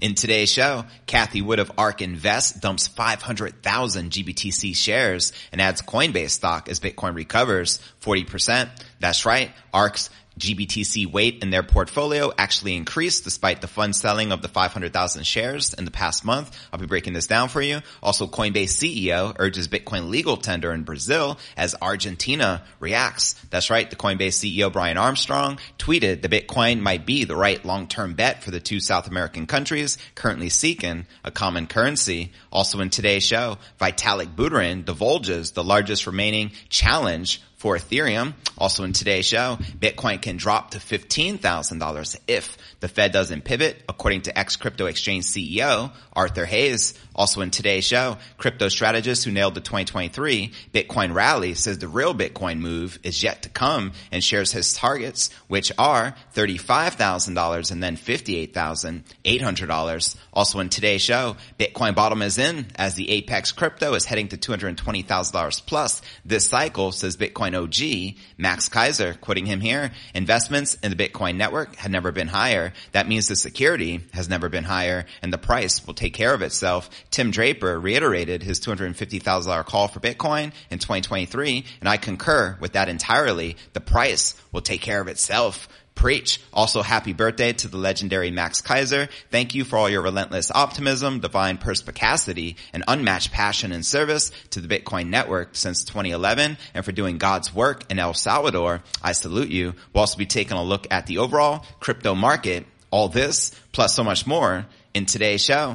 In today's show, Cathie Wood of ARK Invest dumps 500,000 GBTC shares and adds Coinbase stock as Bitcoin recovers 40%. That's right. ARK's GBTC weight in their portfolio actually increased despite the fund selling of the 500,000 shares in the past month. I'll be breaking this down for you. Also, Coinbase CEO urges Bitcoin legal tender in Brazil as Argentina reacts. That's right. The Coinbase CEO Brian Armstrong tweeted the Bitcoin might be the right long-term bet for the two South American countries currently seeking a common currency. Also in today's show, Vitalik Buterin divulges the largest remaining challenge for Ethereum. Also in today's show, Bitcoin can drop to $15,000 if the Fed doesn't pivot, according to ex-crypto exchange CEO Arthur Hayes. Also in today's show, crypto strategist who nailed the 2023 Bitcoin rally says the real Bitcoin move is yet to come and shares his targets, which are $35,000 and then $58,800. Also in today's show, Bitcoin bottom is in as the Apex crypto is heading to $220,000 plus this cycle, says Bitcoin OG Max Keiser, quoting him here, investments in the Bitcoin network had never been higher. That means the security has never been higher and the price will take care of itself. Tim Draper reiterated his $250,000 call for Bitcoin in 2023, and I concur with that entirely. The price will take care of itself. Preach. Also, happy birthday to the legendary Max Keiser. Thank you for all your relentless optimism, divine perspicacity, and unmatched passion and service to the Bitcoin network since 2011 and for doing God's work in El Salvador. I salute you. We'll also be taking a look at the overall crypto market. All this, plus so much more in today's show.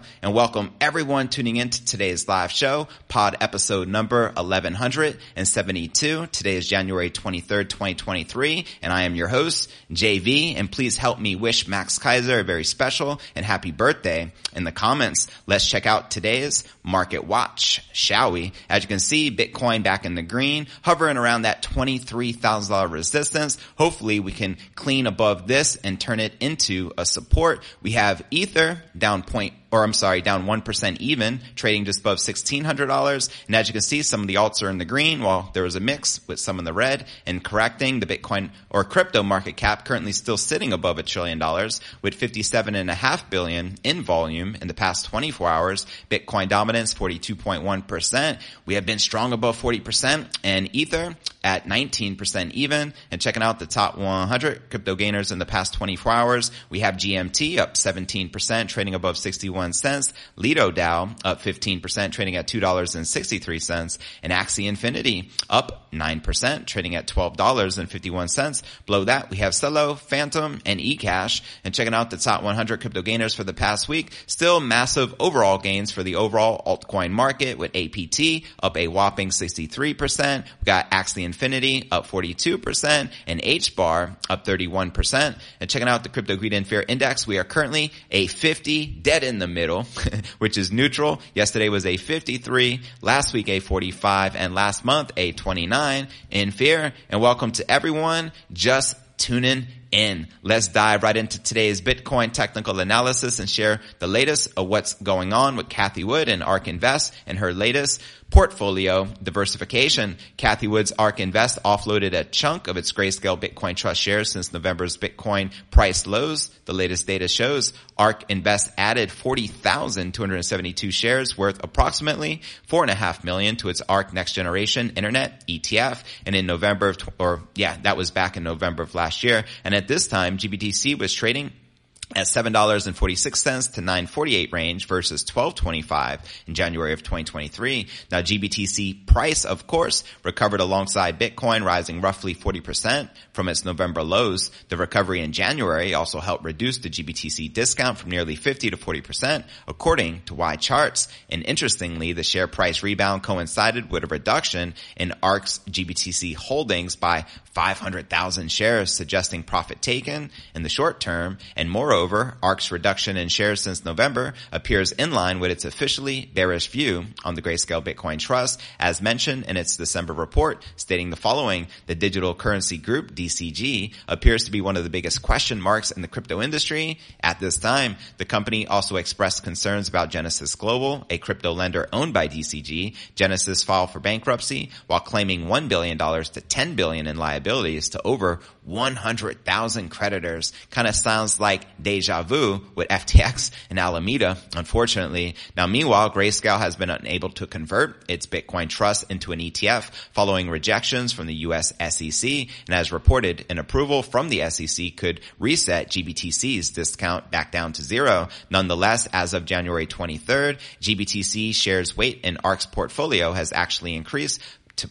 and welcome everyone tuning in to today's live show, pod episode number 1172. Today is January 23rd, 2023, and I am your host, JV, and please help me wish Max Keiser a very special and happy birthday in the comments. Let's check out today's market watch, shall we? As you can see, Bitcoin back in the green, hovering around that $23,000 resistance. Hopefully we can clean above this and turn it into a support. We have Ether down point or I'm sorry, down 1% even, trading just above $1,600. And as you can see, some of the alts are in the green while there was a mix with some in the red and correcting the Bitcoin or crypto market cap currently still sitting above a trillion dollars with 57 and a half billion in volume in the past 24 hours. Bitcoin dominance 42.1%. We have been strong above 40% and Ether at 19% even and checking out the top 100 crypto gainers in the past 24 hours. We have GMT up 17% trading above 61 cents. Lido DAO up 15%, trading at $2.63. And Axie Infinity up 9%, trading at $12.51. Below that, we have Celo, Fantom, and eCash. And checking out the top 100 crypto gainers for the past week, still massive overall gains for the overall altcoin market with APT up a whopping 63%. We got Axie Infinity up 42% and HBAR up 31%. And checking out the Crypto Greed and Fear Index, we are currently a 50 dead in the middle, which is neutral. Yesterday was a 53, last week a 45, and last month a 29 in fear. And welcome to everyone just tuning in. Let's dive right into today's Bitcoin technical analysis and share the latest of what's going on with Cathie Wood and ARK Invest and her latest portfolio diversification. Cathie Wood's ARK Invest offloaded a chunk of its Grayscale Bitcoin Trust shares since November's Bitcoin price lows. The latest data shows ARK Invest added 40,272 shares worth approximately four and a half million to its ARK Next Generation Internet ETF. And in November of, or yeah, that was back in November of last year. And at this time, GBTC was trading at $7.46 to 948 range versus 1225 in January of 2023. Now GBTC price, of course, recovered alongside Bitcoin rising roughly 40% from its November lows. The recovery in January also helped reduce the GBTC discount from nearly 50 to 40% according to Y charts. And interestingly, the share price rebound coincided with a reduction in ARK's GBTC holdings by 500,000 shares, suggesting profit taken in the short term. And moreover, ARK's reduction in shares since November appears in line with its officially bearish view on the Grayscale Bitcoin Trust, as mentioned in its December report, stating the following, the digital currency group, DCG, appears to be one of the biggest question marks in the crypto industry. At this time, the company also expressed concerns about Genesis Global, a crypto lender owned by DCG. Genesis filed for bankruptcy while claiming $1 billion to 10 billion in liabilities to over 100,000 creditors. Kind of sounds like deja vu with FTX and Alameda, unfortunately. Now, meanwhile, Grayscale has been unable to convert its Bitcoin trust into an ETF following rejections from the US SEC. And as reported, an approval from the SEC could reset GBTC's discount back down to zero. Nonetheless, as of January 23rd, GBTC shares weight in ARK's portfolio has actually increased to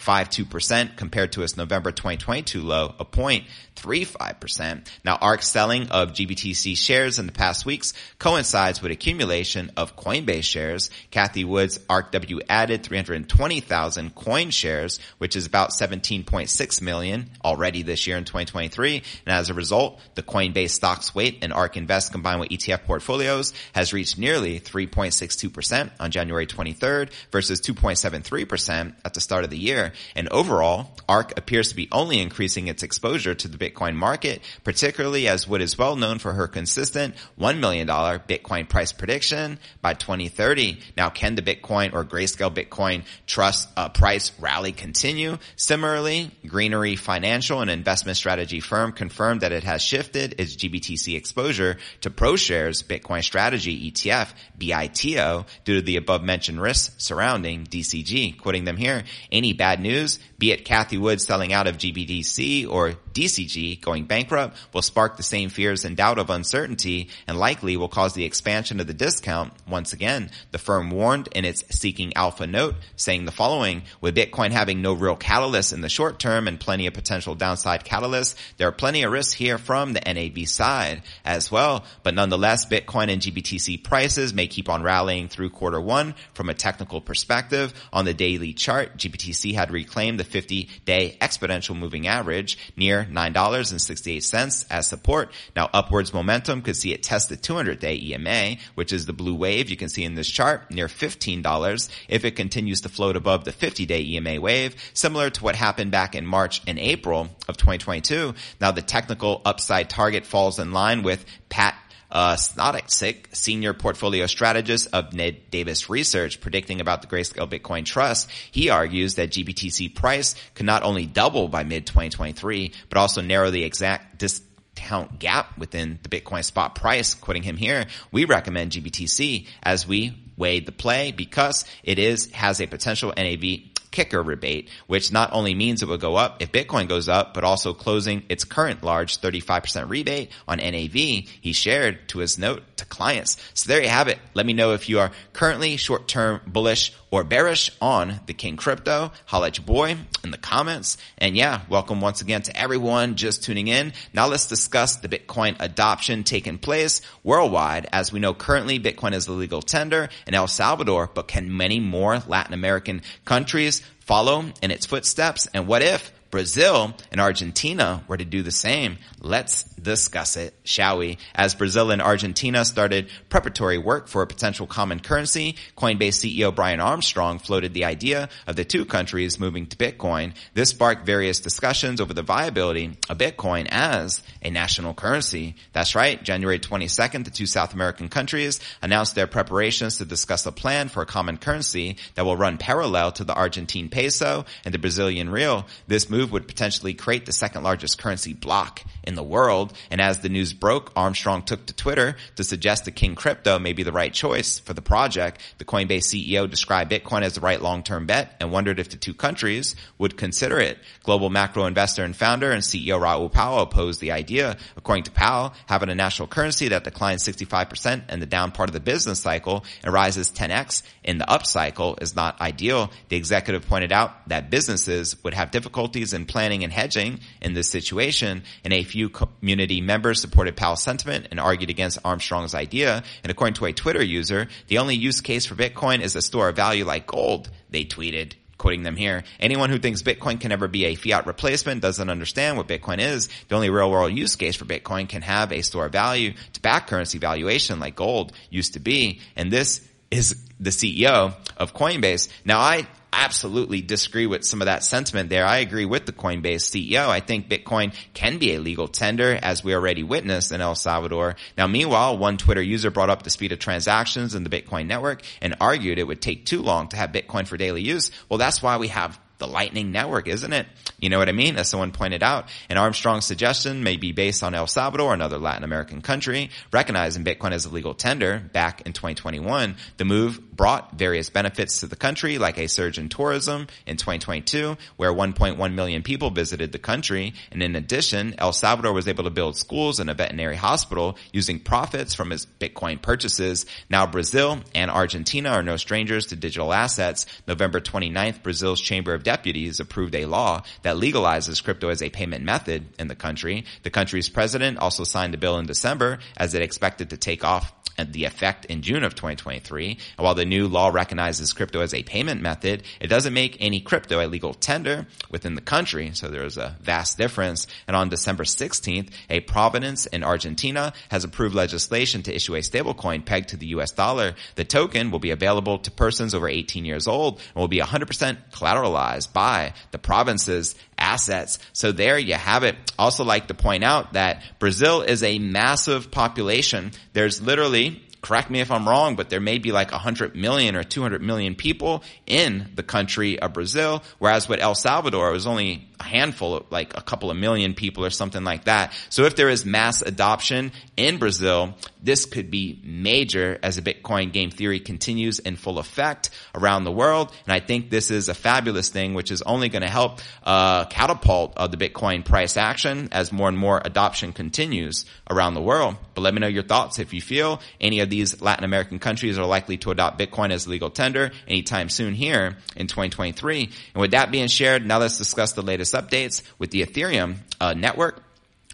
0.52% compared to its November 2022 low of 0.35%. Now, ARK selling of GBTC shares in the past weeks coincides with accumulation of Coinbase shares. Cathie Wood's ARKW added 320,000 coin shares, which is about 17.6 million already this year in 2023. And as a result, the Coinbase stocks weight in ARK Invest combined with ETF portfolios has reached nearly 3.62% on January 23rd versus 2.73% at the start of the year. And overall, ARK appears to be only increasing its exposure to the Bitcoin market, particularly as Wood is well known for her consistent $1 million Bitcoin price prediction by 2030. Now, can the Bitcoin or Grayscale Bitcoin trust uh, price rally continue? Similarly, Greenery Financial, an investment strategy firm, confirmed that it has shifted its GBTC exposure to ProShares Bitcoin Strategy ETF, BITO, due to the above mentioned risks surrounding DCG. Quoting them here, any bad news, be it Cathie Wood selling out of GBTC or DCG going bankrupt will spark the same fears and doubt of uncertainty and likely will cause the expansion of the discount once again. The firm warned in its Seeking Alpha note saying the following, with Bitcoin having no real catalyst in the short term and plenty of potential downside catalysts, there are plenty of risks here from the NAV side as well. But nonetheless, Bitcoin and GBTC prices may keep on rallying through quarter one from a technical perspective. On the daily chart, GBTC had reclaimed the 50 day exponential moving average near $9.68 as support. Now upwards momentum could see it test the 200 day EMA, which is the blue wave you can see in this chart near $15 if it continues to float above the 50 day EMA wave, similar to what happened back in March and April of 2022. Now the technical upside target falls in line with Pat uh, Snotek, senior portfolio strategist of Ned Davis Research, predicting about the Grayscale Bitcoin Trust. He argues that GBTC price could not only double by mid 2023, but also narrow the exact discount gap within the Bitcoin spot price. Quoting him here, we recommend GBTC as we weigh the play because it is, has a potential NAV kicker rebate, which not only means it will go up if Bitcoin goes up, but also closing its current large 35% rebate on NAV he shared to his note to clients. So there you have it. Let me know if you are currently short-term bullish or bearish on the King Crypto. Holla at your boy in the comments. And yeah, welcome once again to everyone just tuning in. Now let's discuss the Bitcoin adoption taking place worldwide. As we know, currently Bitcoin is a legal tender in El Salvador, but can many more Latin American countries follow in its footsteps? And what if Brazil and Argentina were to do the same, let's discuss it, shall we? As Brazil and Argentina started preparatory work for a potential common currency, Coinbase CEO Brian Armstrong floated the idea of the two countries moving to Bitcoin. This sparked various discussions over the viability of Bitcoin as a national currency. That's right. January 22nd, the two South American countries announced their preparations to discuss a plan for a common currency that will run parallel to the Argentine peso and the Brazilian real. This move would potentially create the second largest currency block in the world. And as the news broke, Armstrong took to Twitter to suggest that King Crypto may be the right choice for the project. The Coinbase CEO described Bitcoin as the right long-term bet and wondered if the two countries would consider it. Global macro investor and founder and CEO Raoul Pal opposed the idea. According to Pal, having a national currency that declines 65% in the down part of the business cycle and rises 10x in the up cycle is not ideal. The executive pointed out that businesses would have difficulties in planning and hedging in this situation and a few community members supported Pal's sentiment and argued against Armstrong's idea. And according to a Twitter user, the only use case for Bitcoin is a store of value like gold, they tweeted quoting them here. Anyone who thinks Bitcoin can ever be a fiat replacement doesn't understand what Bitcoin is. The only real world use case for Bitcoin can have a store of value to back currency valuation like gold used to be. And this is the CEO of Coinbase. Now I absolutely disagree with some of that sentiment there. I agree with the Coinbase CEO. I think Bitcoin can be a legal tender as we already witnessed in El Salvador. Now meanwhile, one Twitter user brought up the speed of transactions in the Bitcoin network and argued it would take too long to have Bitcoin for daily use. Well, that's why we have the Lightning Network, isn't it? You know what I mean? As someone pointed out, an Armstrong suggestion may be based on El Salvador, another Latin American country, recognizing Bitcoin as a legal tender back in 2021. The move brought various benefits to the country, like a surge in tourism in 2022, where 1.1 million people visited the country. And in addition, El Salvador was able to build schools and a veterinary hospital using profits from its Bitcoin purchases. Now Brazil and Argentina are no strangers to digital assets. November 29th, Brazil's Chamber of deputies approved a law that legalizes crypto as a payment method in the country. The country's president also signed the bill in December as it expected to take off the effect in June of 2023. And while the new law recognizes crypto as a payment method, it doesn't make any crypto a legal tender within the country. So there's a vast difference. And on December 16th, a province in Argentina has approved legislation to issue a stablecoin pegged to the US dollar. The token will be available to persons over 18 years old and will be 100% collateralized by the province's assets. So there you have it. Also like to point out that Brazil is a massive population. There's literally correct me if I'm wrong, but there may be like 100 million or 200 million people in the country of Brazil, whereas with El Salvador, it was only a handful of like a couple of million people or something like that. So if there is mass adoption in Brazil, this could be major as the Bitcoin game theory continues in full effect around the world. And I think this is a fabulous thing, which is only going to help uh, catapult uh, the Bitcoin price action as more and more adoption continues around the world. But let me know your thoughts if you feel any these Latin American countries are likely to adopt Bitcoin as legal tender anytime soon here in 2023. And with that being shared, now let's discuss the latest updates with the Ethereum uh, network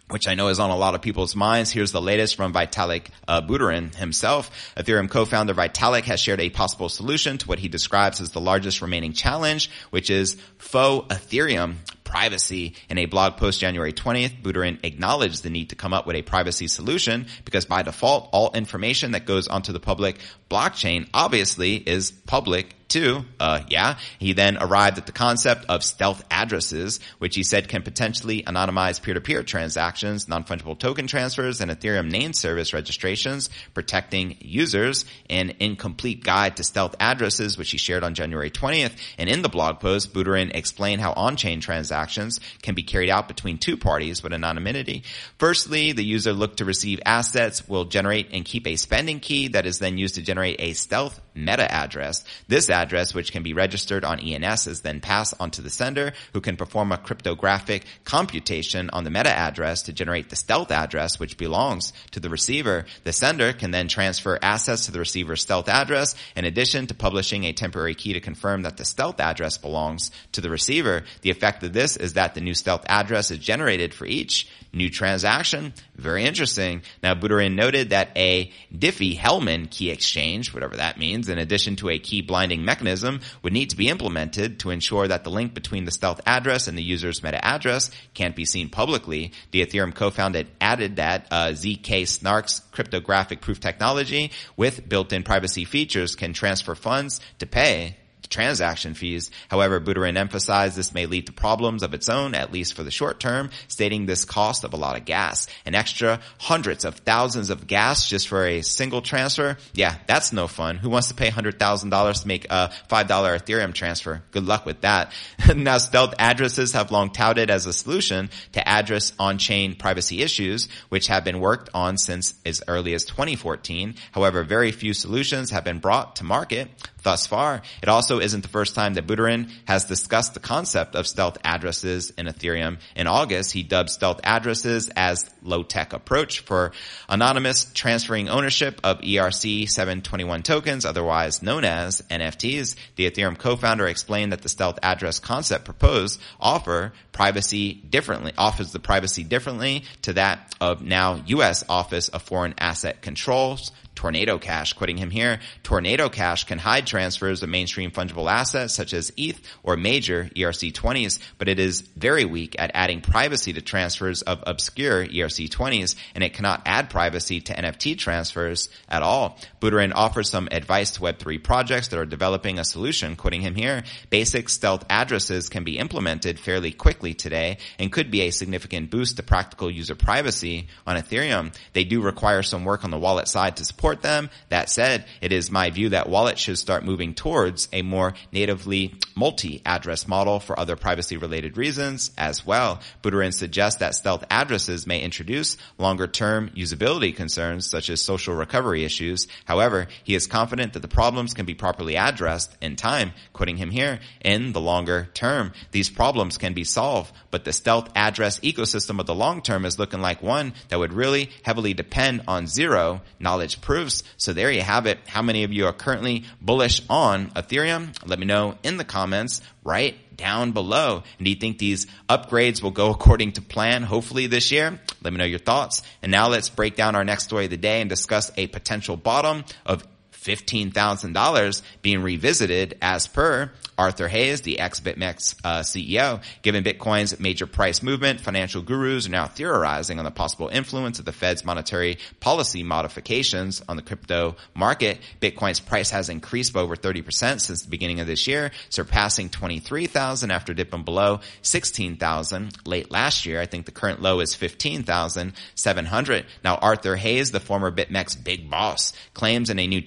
which I know is on a lot of people's minds. Here's the latest from Vitalik uh, Buterin himself. Ethereum co-founder Vitalik has shared a possible solution to what he describes as the largest remaining challenge, which is faux Ethereum privacy. In a blog post January 20th, Buterin acknowledged the need to come up with a privacy solution because by default, all information that goes onto the public blockchain obviously is public too. Uh, yeah. He then arrived at the concept of stealth addresses, which he said can potentially anonymize peer-to-peer transactions, non-fungible token transfers, and Ethereum name service registrations, protecting users. An incomplete guide to stealth addresses, which he shared on January 20th. And in the blog post, Buterin explained how on-chain transactions can be carried out between two parties with anonymity. Firstly, the user looked to receive assets will generate and keep a spending key that is then used to generate generate a stealth meta address. This address, which can be registered on ENS, is then passed onto the sender who can perform a cryptographic computation on the meta address to generate the stealth address, which belongs to the receiver. The sender can then transfer assets to the receiver's stealth address in addition to publishing a temporary key to confirm that the stealth address belongs to the receiver. The effect of this is that the new stealth address is generated for each new transaction. Very interesting. Now, Buterin noted that a Diffie-Hellman key exchange, whatever that means, in addition to a key blinding mechanism, would need to be implemented to ensure that the link between the stealth address and the user's meta address can't be seen publicly. The Ethereum co-founder added that uh, ZK Snarks cryptographic proof technology with built-in privacy features can transfer funds to pay transaction fees. However, Buterin emphasized this may lead to problems of its own, at least for the short term, stating this cost of a lot of gas. An extra hundreds of thousands of gas just for a single transfer? Yeah, that's no fun. Who wants to pay $100,000 to make a $5 Ethereum transfer? Good luck with that. now, stealth addresses have long touted as a solution to address on-chain privacy issues, which have been worked on since as early as 2014. However, very few solutions have been brought to market thus far. It also isn't the first time that Buterin has discussed the concept of stealth addresses in Ethereum. In August, he dubbed stealth addresses as low-tech approach for anonymous transferring ownership of ERC 721 tokens, otherwise known as NFTs. The Ethereum co-founder explained that the stealth address concept proposed offer privacy differently, offers the privacy differently to that of now U.S. Office of Foreign Asset Controls Tornado Cash. Quoting him here, Tornado Cash can hide transfers of mainstream fungible assets such as ETH or major ERC20s, but it is very weak at adding privacy to transfers of obscure ERC20s, and it cannot add privacy to NFT transfers at all. Buterin offers some advice to Web3 projects that are developing a solution. Quoting him here, basic stealth addresses can be implemented fairly quickly today and could be a significant boost to practical user privacy on Ethereum. They do require some work on the wallet side to support support them. That said, it is my view that wallets should start moving towards a more natively multi-address model for other privacy related reasons as well. Buterin suggests that stealth addresses may introduce longer term usability concerns such as social recovery issues. However, he is confident that the problems can be properly addressed in time, quoting him here, in the longer term. These problems can be solved, but the stealth address ecosystem of the long term is looking like one that would really heavily depend on zero knowledge proof So there you have it. How many of you are currently bullish on Ethereum? Let me know in the comments right down below. And do you think these upgrades will go according to plan hopefully this year? Let me know your thoughts. And now let's break down our next story of the day and discuss a potential bottom of $15,000 being revisited as per Arthur Hayes, the ex-BitMEX uh, CEO. Given Bitcoin's major price movement, financial gurus are now theorizing on the possible influence of the Fed's monetary policy modifications on the crypto market. Bitcoin's price has increased by over 30% since the beginning of this year, surpassing 23,000 after dipping below 16,000 late last year. I think the current low is 15,700. Now Arthur Hayes, the former BitMEX big boss, claims in a new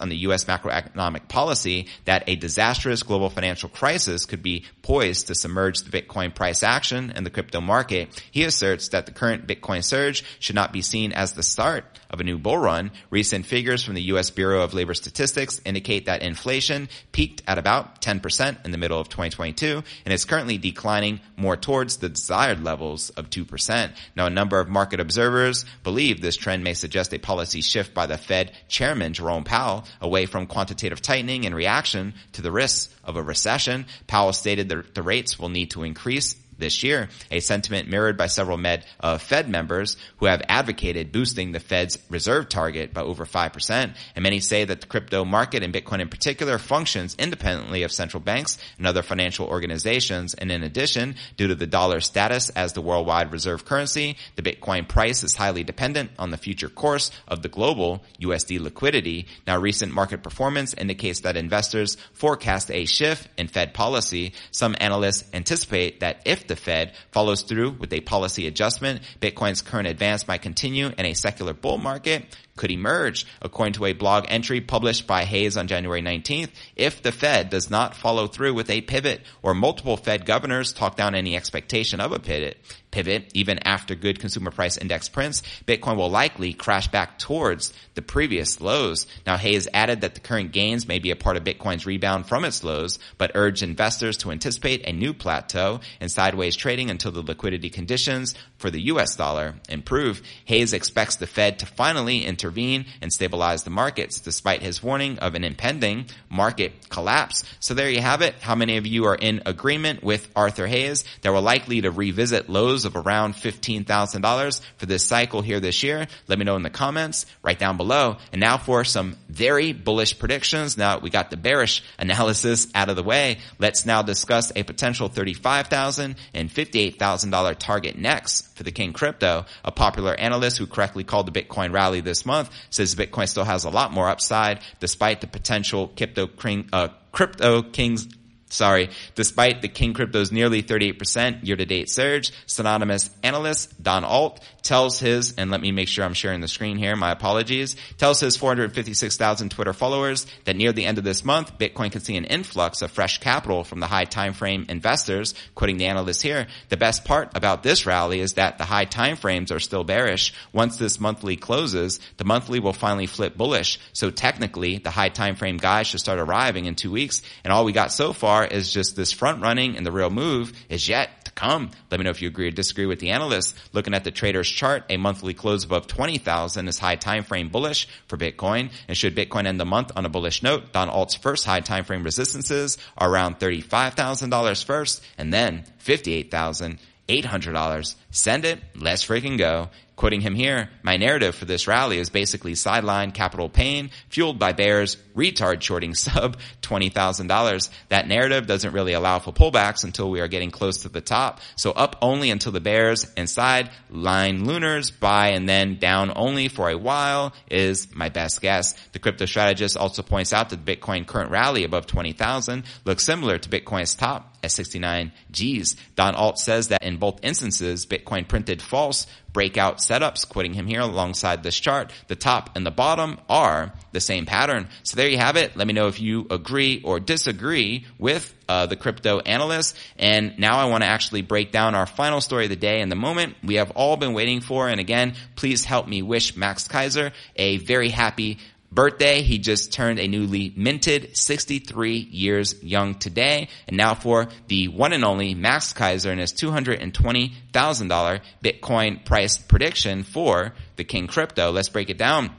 on the U.S. macroeconomic policy that a disastrous global financial crisis could be poised to submerge the Bitcoin price action and the crypto market, he asserts that the current Bitcoin surge should not be seen as the start of a new bull run. Recent figures from the U.S. Bureau of Labor Statistics indicate that inflation peaked at about 10% in the middle of 2022 and is currently declining more towards the desired levels of 2%. Now, a number of market observers believe this trend may suggest a policy shift by the Fed chairman Jerome Powell away from quantitative tightening in reaction to the risks of a recession. Powell stated that the rates will need to increase this year, a sentiment mirrored by several Med, uh, Fed members who have advocated boosting the Fed's reserve target by over 5%. And many say that the crypto market and Bitcoin in particular functions independently of central banks and other financial organizations. And in addition, due to the dollar status as the worldwide reserve currency, the Bitcoin price is highly dependent on the future course of the global USD liquidity. Now, recent market performance indicates that investors forecast a shift in Fed policy. Some analysts anticipate that if the the Fed follows through with a policy adjustment, Bitcoin's current advance might continue and a secular bull market could emerge, according to a blog entry published by Hayes on January 19th, if the Fed does not follow through with a pivot or multiple Fed governors talk down any expectation of a pivot pivot, even after good consumer price index prints, Bitcoin will likely crash back towards the previous lows. Now, Hayes added that the current gains may be a part of Bitcoin's rebound from its lows, but urged investors to anticipate a new plateau and sideways trading until the liquidity conditions for the US dollar improve. Hayes expects the Fed to finally intervene and stabilize the markets despite his warning of an impending market collapse. So there you have it. How many of you are in agreement with Arthur Hayes that we're likely to revisit lows close of around $15,000 for this cycle here this year? Let me know in the comments right down below. And now for some very bullish predictions. Now we got the bearish analysis out of the way. Let's now discuss a potential $35,000 and $58,000 target next for the King Crypto. A popular analyst who correctly called the Bitcoin rally this month says Bitcoin still has a lot more upside despite the potential crypto, uh, crypto kings Sorry. Despite the King Crypto's nearly 38% year-to-date surge, synonymous analyst DonAlt tells his, and let me make sure I'm sharing the screen here, my apologies, tells his 456,000 Twitter followers that near the end of this month, Bitcoin could see an influx of fresh capital from the high time frame investors, quoting the analyst here. The best part about this rally is that the high time frames are still bearish. Once this monthly closes, the monthly will finally flip bullish. So technically, the high time frame guys should start arriving in two weeks. And all we got so far is just this front running and the real move is yet to come. Let me know if you agree or disagree with the analyst. Looking at the trader's chart, a monthly close above 20,000 is high time frame bullish for Bitcoin. And should Bitcoin end the month on a bullish note, DonAlt's first high time frame resistances are around $35,000 first and then 58,000 $800. Send it. Let's freaking go. Quoting him here, my narrative for this rally is basically sideline capital pain fueled by bears retard shorting sub $20,000. That narrative doesn't really allow for pullbacks until we are getting close to the top. So up only until the bears inside line lunars buy and then down only for a while is my best guess. The crypto strategist also points out that the Bitcoin current rally above 20,000 looks similar to Bitcoin's top at 69 G's. DonAlt says that in both instances, Bitcoin printed false breakout setups, quoting him here alongside this chart. The top and the bottom are the same pattern. So there you have it. Let me know if you agree or disagree with uh, the crypto analyst. And now I want to actually break down our final story of the day and the moment we have all been waiting for. And again, please help me wish Max Keiser a very happy birthday. He just turned a newly minted 63 years young today. And now for the one and only Max Keiser and his $220,000 Bitcoin price prediction for the King Crypto. Let's break it down.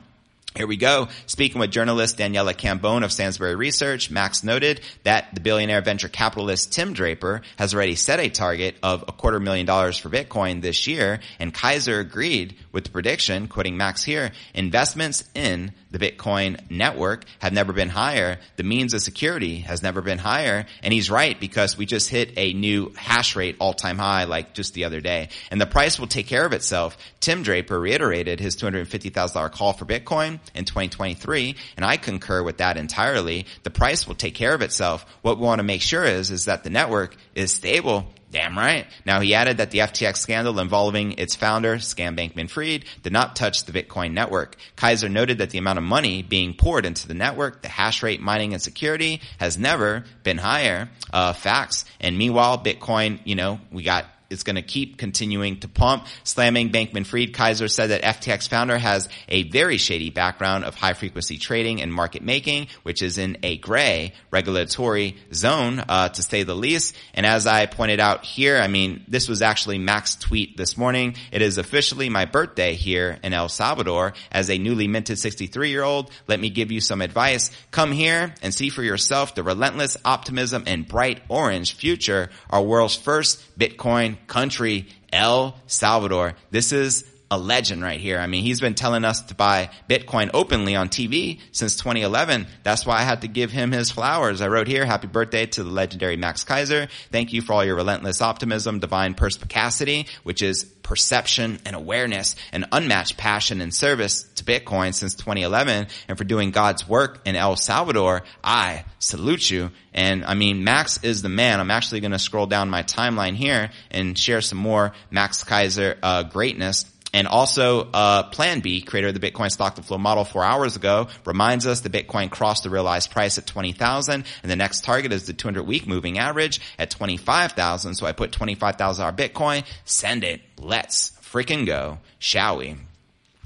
Here we go. Speaking with journalist Daniela Cambone of Stansberry Research, Max noted that the billionaire venture capitalist Tim Draper has already set a target of a quarter million dollars for Bitcoin this year, and Keiser agreed with the prediction, quoting Max here, investments in the Bitcoin network have never been higher. The means of security has never been higher. And he's right because we just hit a new hash rate all time high like just the other day. And the price will take care of itself. Tim Draper reiterated his $250,000 call for Bitcoin in 2023. And I concur with that entirely. The price will take care of itself. What we want to make sure is, is that the network is stable Damn right. Now he added that the FTX scandal involving its founder, Scam Bankman-Fried, did not touch the Bitcoin network. Keiser noted that the amount of money being poured into the network, the hash rate mining and security has never been higher. Uh, facts. And meanwhile, Bitcoin, you know, we got it's going to keep continuing to pump. Slamming Bankman Fried, Keiser said that FTX founder has a very shady background of high frequency trading and market making, which is in a gray regulatory zone, uh, to say the least. And as I pointed out here, I mean, this was actually Mac's tweet this morning. It is officially my birthday here in El Salvador as a newly minted 63 year old. Let me give you some advice. Come here and see for yourself the relentless optimism and bright orange future our world's first Bitcoin country, El Salvador. This is a legend right here. I mean, he's been telling us to buy Bitcoin openly on TV since 2011. That's why I had to give him his flowers. I wrote here, happy birthday to the legendary Max Keiser. Thank you for all your relentless optimism, divine perspicacity, which is perception and awareness and unmatched passion and service to Bitcoin since 2011 and for doing God's work in El Salvador. I salute you. And I mean, Max is the man. I'm actually going to scroll down my timeline here and share some more Max Keiser uh, greatness and also, uh, Plan B, creator of the Bitcoin stock to flow model four hours ago, reminds us the Bitcoin crossed the realized price at 20,000 and the next target is the 200 week moving average at 25,000. So I put $25,000 Bitcoin, send it. Let's freaking go. Shall we?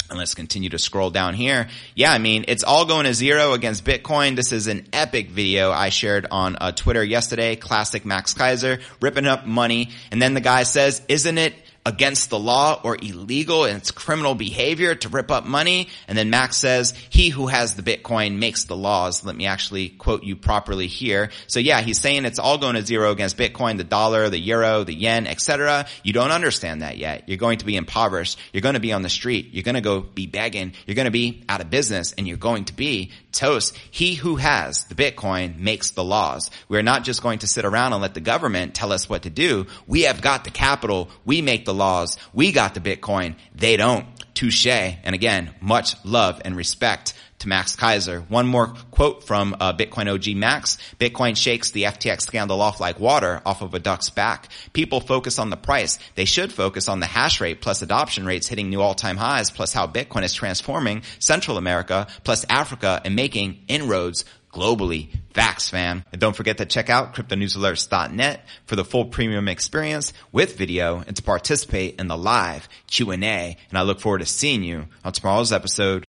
And let's continue to scroll down here. Yeah, I mean, it's all going to zero against Bitcoin. This is an epic video I shared on uh, Twitter yesterday. Classic Max Keiser ripping up money. And then the guy says, isn't it against the law or illegal and it's criminal behavior to rip up money. And then Max says, he who has the Bitcoin makes the laws. Let me actually quote you properly here. So yeah, he's saying it's all going to zero against Bitcoin, the dollar, the euro, the yen, etc. You don't understand that yet. You're going to be impoverished. You're going to be on the street. You're going to go be begging. You're going to be out of business and you're going to be toast. He who has the Bitcoin makes the laws. We're not just going to sit around and let the government tell us what to do. We have got the capital. We make the laws. We got the Bitcoin. They don't. Touche. And again, much love and respect to Max Keiser. One more quote from uh, Bitcoin OG Max. Bitcoin shakes the FTX scandal off like water off of a duck's back. People focus on the price. They should focus on the hash rate plus adoption rates hitting new all-time highs plus how Bitcoin is transforming Central America plus Africa and making inroads globally. Facts, fam. And don't forget to check out cryptonewsalerts.net for the full premium experience with video and to participate in the live Q&A. And I look forward to seeing you on tomorrow's episode